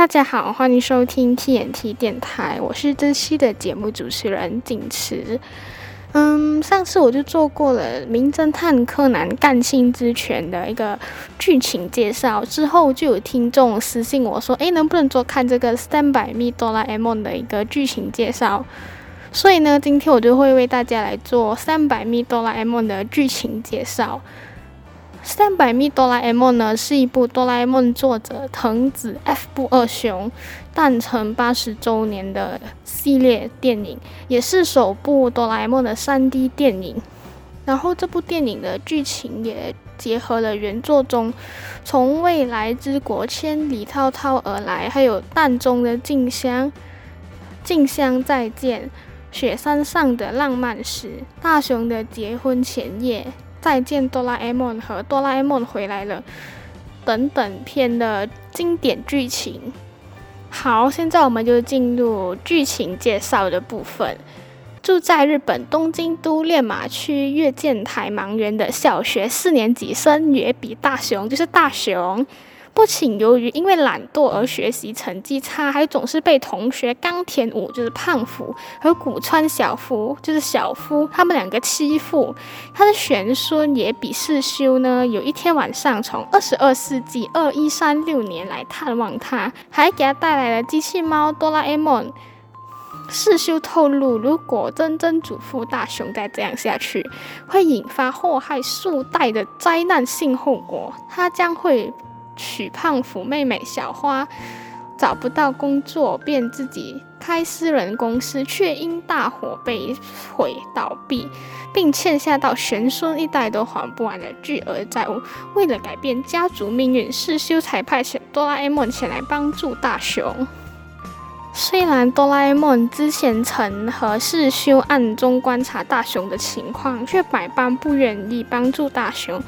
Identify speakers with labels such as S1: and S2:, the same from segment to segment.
S1: 大家好，欢迎收听 TNT 电台，我是这期的节目主持人景池。嗯，上次我就做过了《名侦探柯南：干性之拳》的一个剧情介绍，之后就有听众私信我说：“诶，能不能做看这个《Stand by Me》哆啦 A 梦的一个剧情介绍？”所以呢，今天我就会为大家来做《三百米哆啦 A 梦》的剧情介绍。《三百米哆啦 A 梦》呢，是一部哆啦 A 梦作者藤子 F 不二雄诞辰八十周年的系列电影，也是首部哆啦 A 梦的 3D 电影。然后这部电影的剧情也结合了原作中从未来之国千里滔滔而来，还有蛋中的静香，静香再见，雪山上的浪漫时，大雄的结婚前夜。再见，哆啦 A 梦和哆啦 A 梦回来了等等片的经典剧情。好，现在我们就进入剧情介绍的部分。住在日本东京都练马区月见台盲园的小学四年级生野比大雄，就是大雄。不仅由于因为懒惰而学习成绩差，还总是被同学冈田武就是胖虎和古川小夫就是小夫他们两个欺负。他的玄孙也比世修呢，有一天晚上从二十二世纪二一三六年来探望他，还给他带来了机器猫哆啦 A 梦。世修透露，如果真真嘱咐大雄再这样下去，会引发祸害数代的灾难性后果，他将会。许胖虎妹妹小花，找不到工作，便自己开私人公司，却因大火被毁倒闭，并欠下到玄孙一代都还不完的巨额债务。为了改变家族命运，世修才派遣哆啦 A 梦前来帮助大雄。虽然哆啦 A 梦之前曾和世修暗中观察大雄的情况，却百般不愿意帮助大雄。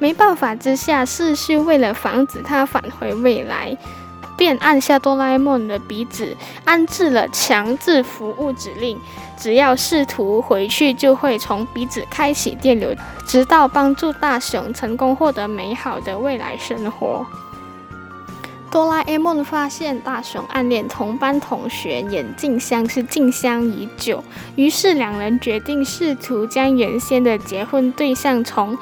S1: 没办法之下，世修为了防止他返回未来，便按下哆啦 A 梦的鼻子，安置了强制服务指令。只要试图回去，就会从鼻子开启电流，直到帮助大雄成功获得美好的未来生活。哆啦 A 梦发现大雄暗恋同班同学眼镜香是静香已久，于是两人决定试图将原先的结婚对象从。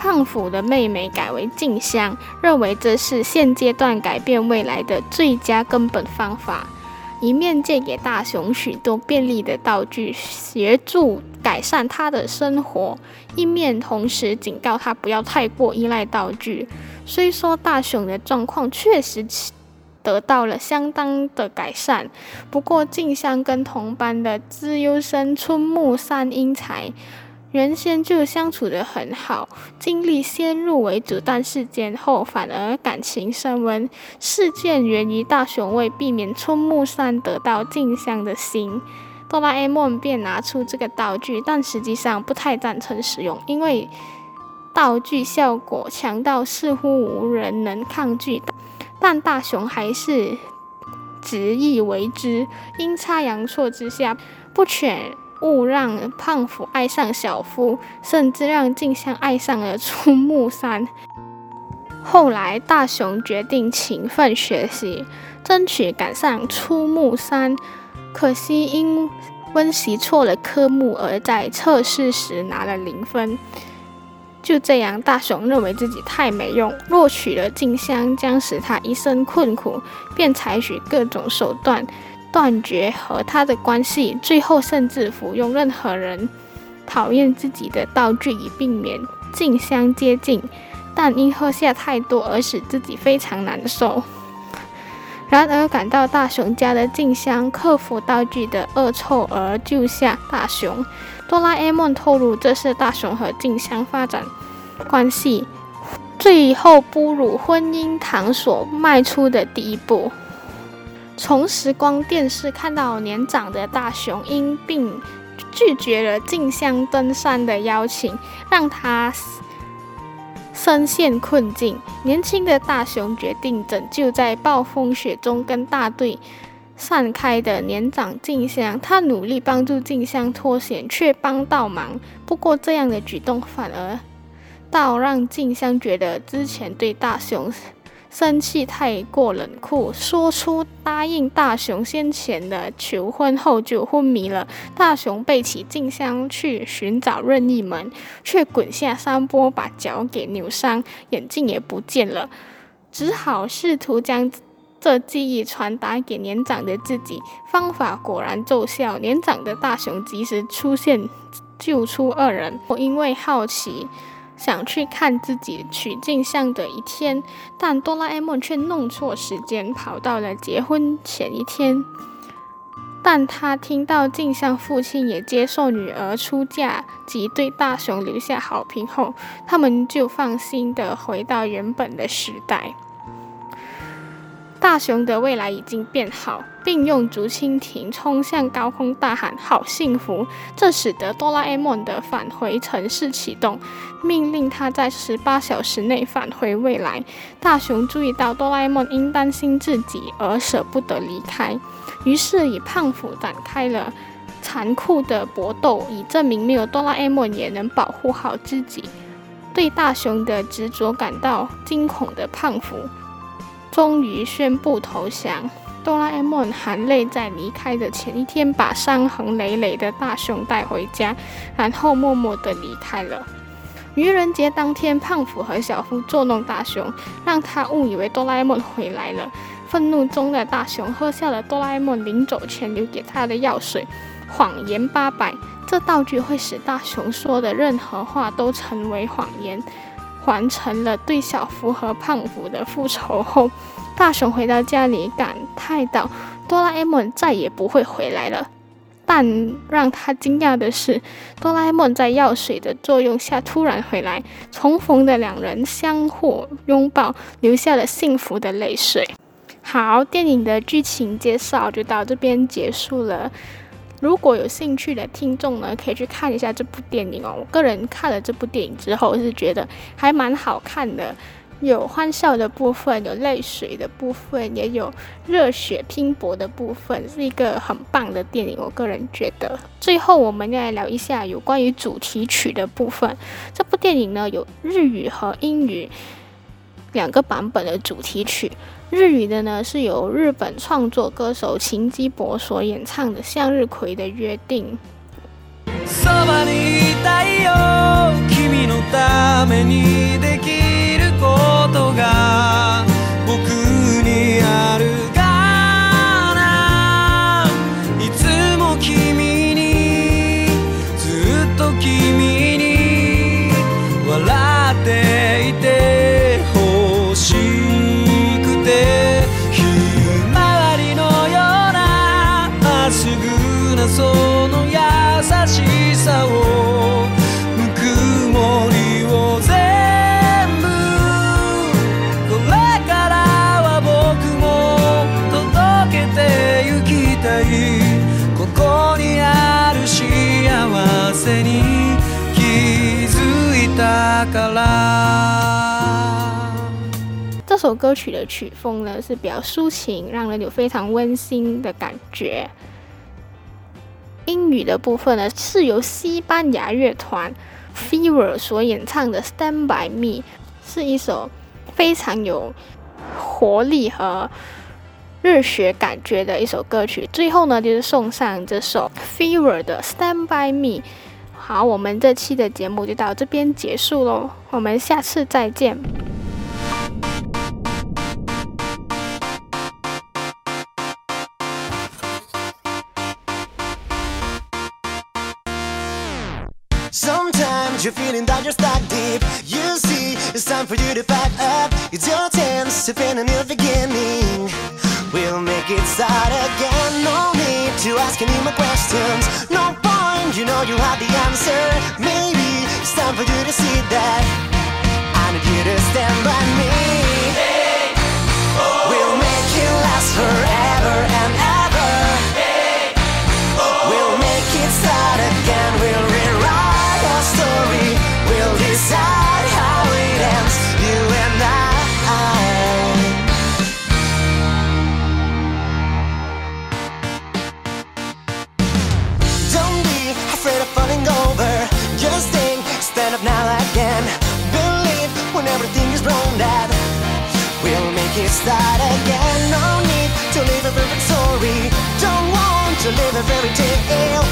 S1: 胖虎的妹妹改为静香，认为这是现阶段改变未来的最佳根本方法。一面借给大雄许多便利的道具，协助改善他的生活；一面同时警告他不要太过依赖道具。虽说大雄的状况确实得到了相当的改善，不过静香跟同班的资优生春木三英才。原先就相处得很好，经历先入为主但事件后，反而感情升温。事件源于大雄为避免春木山得到静香的心，哆啦 A 梦便拿出这个道具，但实际上不太赞成使用，因为道具效果强到似乎无人能抗拒。但大雄还是执意为之，阴差阳错之下，不全。误让胖虎爱上小夫，甚至让静香爱上了出木山。后来，大雄决定勤奋学习，争取赶上出木山。可惜因温习错了科目，而在测试时拿了零分。就这样，大雄认为自己太没用，若娶了静香将使他一生困苦，便采取各种手段。断绝和他的关系，最后甚至服用任何人讨厌自己的道具以避免静香接近，但因喝下太多而使自己非常难受。然而赶到大雄家的静香克服道具的恶臭而救下大雄。哆啦 A 梦透露，这是大雄和静香发展关系最后步入婚姻堂所迈出的第一步。从时光电视看到年长的大雄因病拒绝了静香登山的邀请，让他深陷困境。年轻的大雄决定拯救在暴风雪中跟大队散开的年长静香。他努力帮助静香脱险，却帮倒忙。不过这样的举动反而倒让静香觉得之前对大雄。生气太过冷酷，说出答应大雄先前的求婚后就昏迷了。大雄背起静香去寻找任意门，却滚下山坡，把脚给扭伤，眼镜也不见了，只好试图将。这记忆传达给年长的自己，方法果然奏效。年长的大雄及时出现，救出二人。我因为好奇，想去看自己取镜像的一天，但哆啦 A 梦却弄错时间，跑到了结婚前一天。但他听到镜像父亲也接受女儿出嫁及对大雄留下好评后，他们就放心的回到原本的时代。大雄的未来已经变好，并用竹蜻蜓冲向高空大喊“好幸福”，这使得哆啦 A 梦的返回城市启动，命令他在十八小时内返回未来。大雄注意到哆啦 A 梦因担心自己而舍不得离开，于是与胖虎展开了残酷的搏斗，以证明没有哆啦 A 梦也能保护好自己。对大雄的执着感到惊恐的胖虎。终于宣布投降。哆啦 A 梦含泪在离开的前一天，把伤痕累累的大雄带回家，然后默默地离开了。愚人节当天，胖虎和小夫捉弄大雄，让他误以为哆啦 A 梦回来了。愤怒中的大雄喝下了哆啦 A 梦临走前留给他的药水。谎言八百，这道具会使大雄说的任何话都成为谎言。完成了对小福和胖虎的复仇后，大雄回到家里，感叹道：“哆啦 A 梦再也不会回来了。”但让他惊讶的是，哆啦 A 梦在药水的作用下突然回来，重逢的两人相互拥抱，流下了幸福的泪水。好，电影的剧情介绍就到这边结束了。如果有兴趣的听众呢，可以去看一下这部电影哦。我个人看了这部电影之后，是觉得还蛮好看的，有欢笑的部分，有泪水的部分，也有热血拼搏的部分，是一个很棒的电影。我个人觉得。最后，我们要来聊一下有关于主题曲的部分。这部电影呢，有日语和英语两个版本的主题曲。日语的呢是由日本创作歌手秦基博所演唱的《向日葵的约定》。这首歌曲的曲风呢是比较抒情，让人有非常温馨的感觉。英语的部分呢是由西班牙乐团 Fever 所演唱的《Stand by Me》，是一首非常有活力和热血感觉的一首歌曲。最后呢，就是送上这首 Fever 的《Stand by Me》。好，我们这期的节目就到这边结束喽，我们下次再见。Sometimes you're feeling that you're stuck deep. You see, it's time for you to pack up. It's your chance to find a new beginning. We'll make it start again. No need to ask any more questions. No point, you know you have the answer. Maybe it's time for you to see that. I need you to stand by me. Hey, oh. We'll make it last forever and ever. Start again.
S2: No need to live a perfect story. Don't want to live a fairy tale.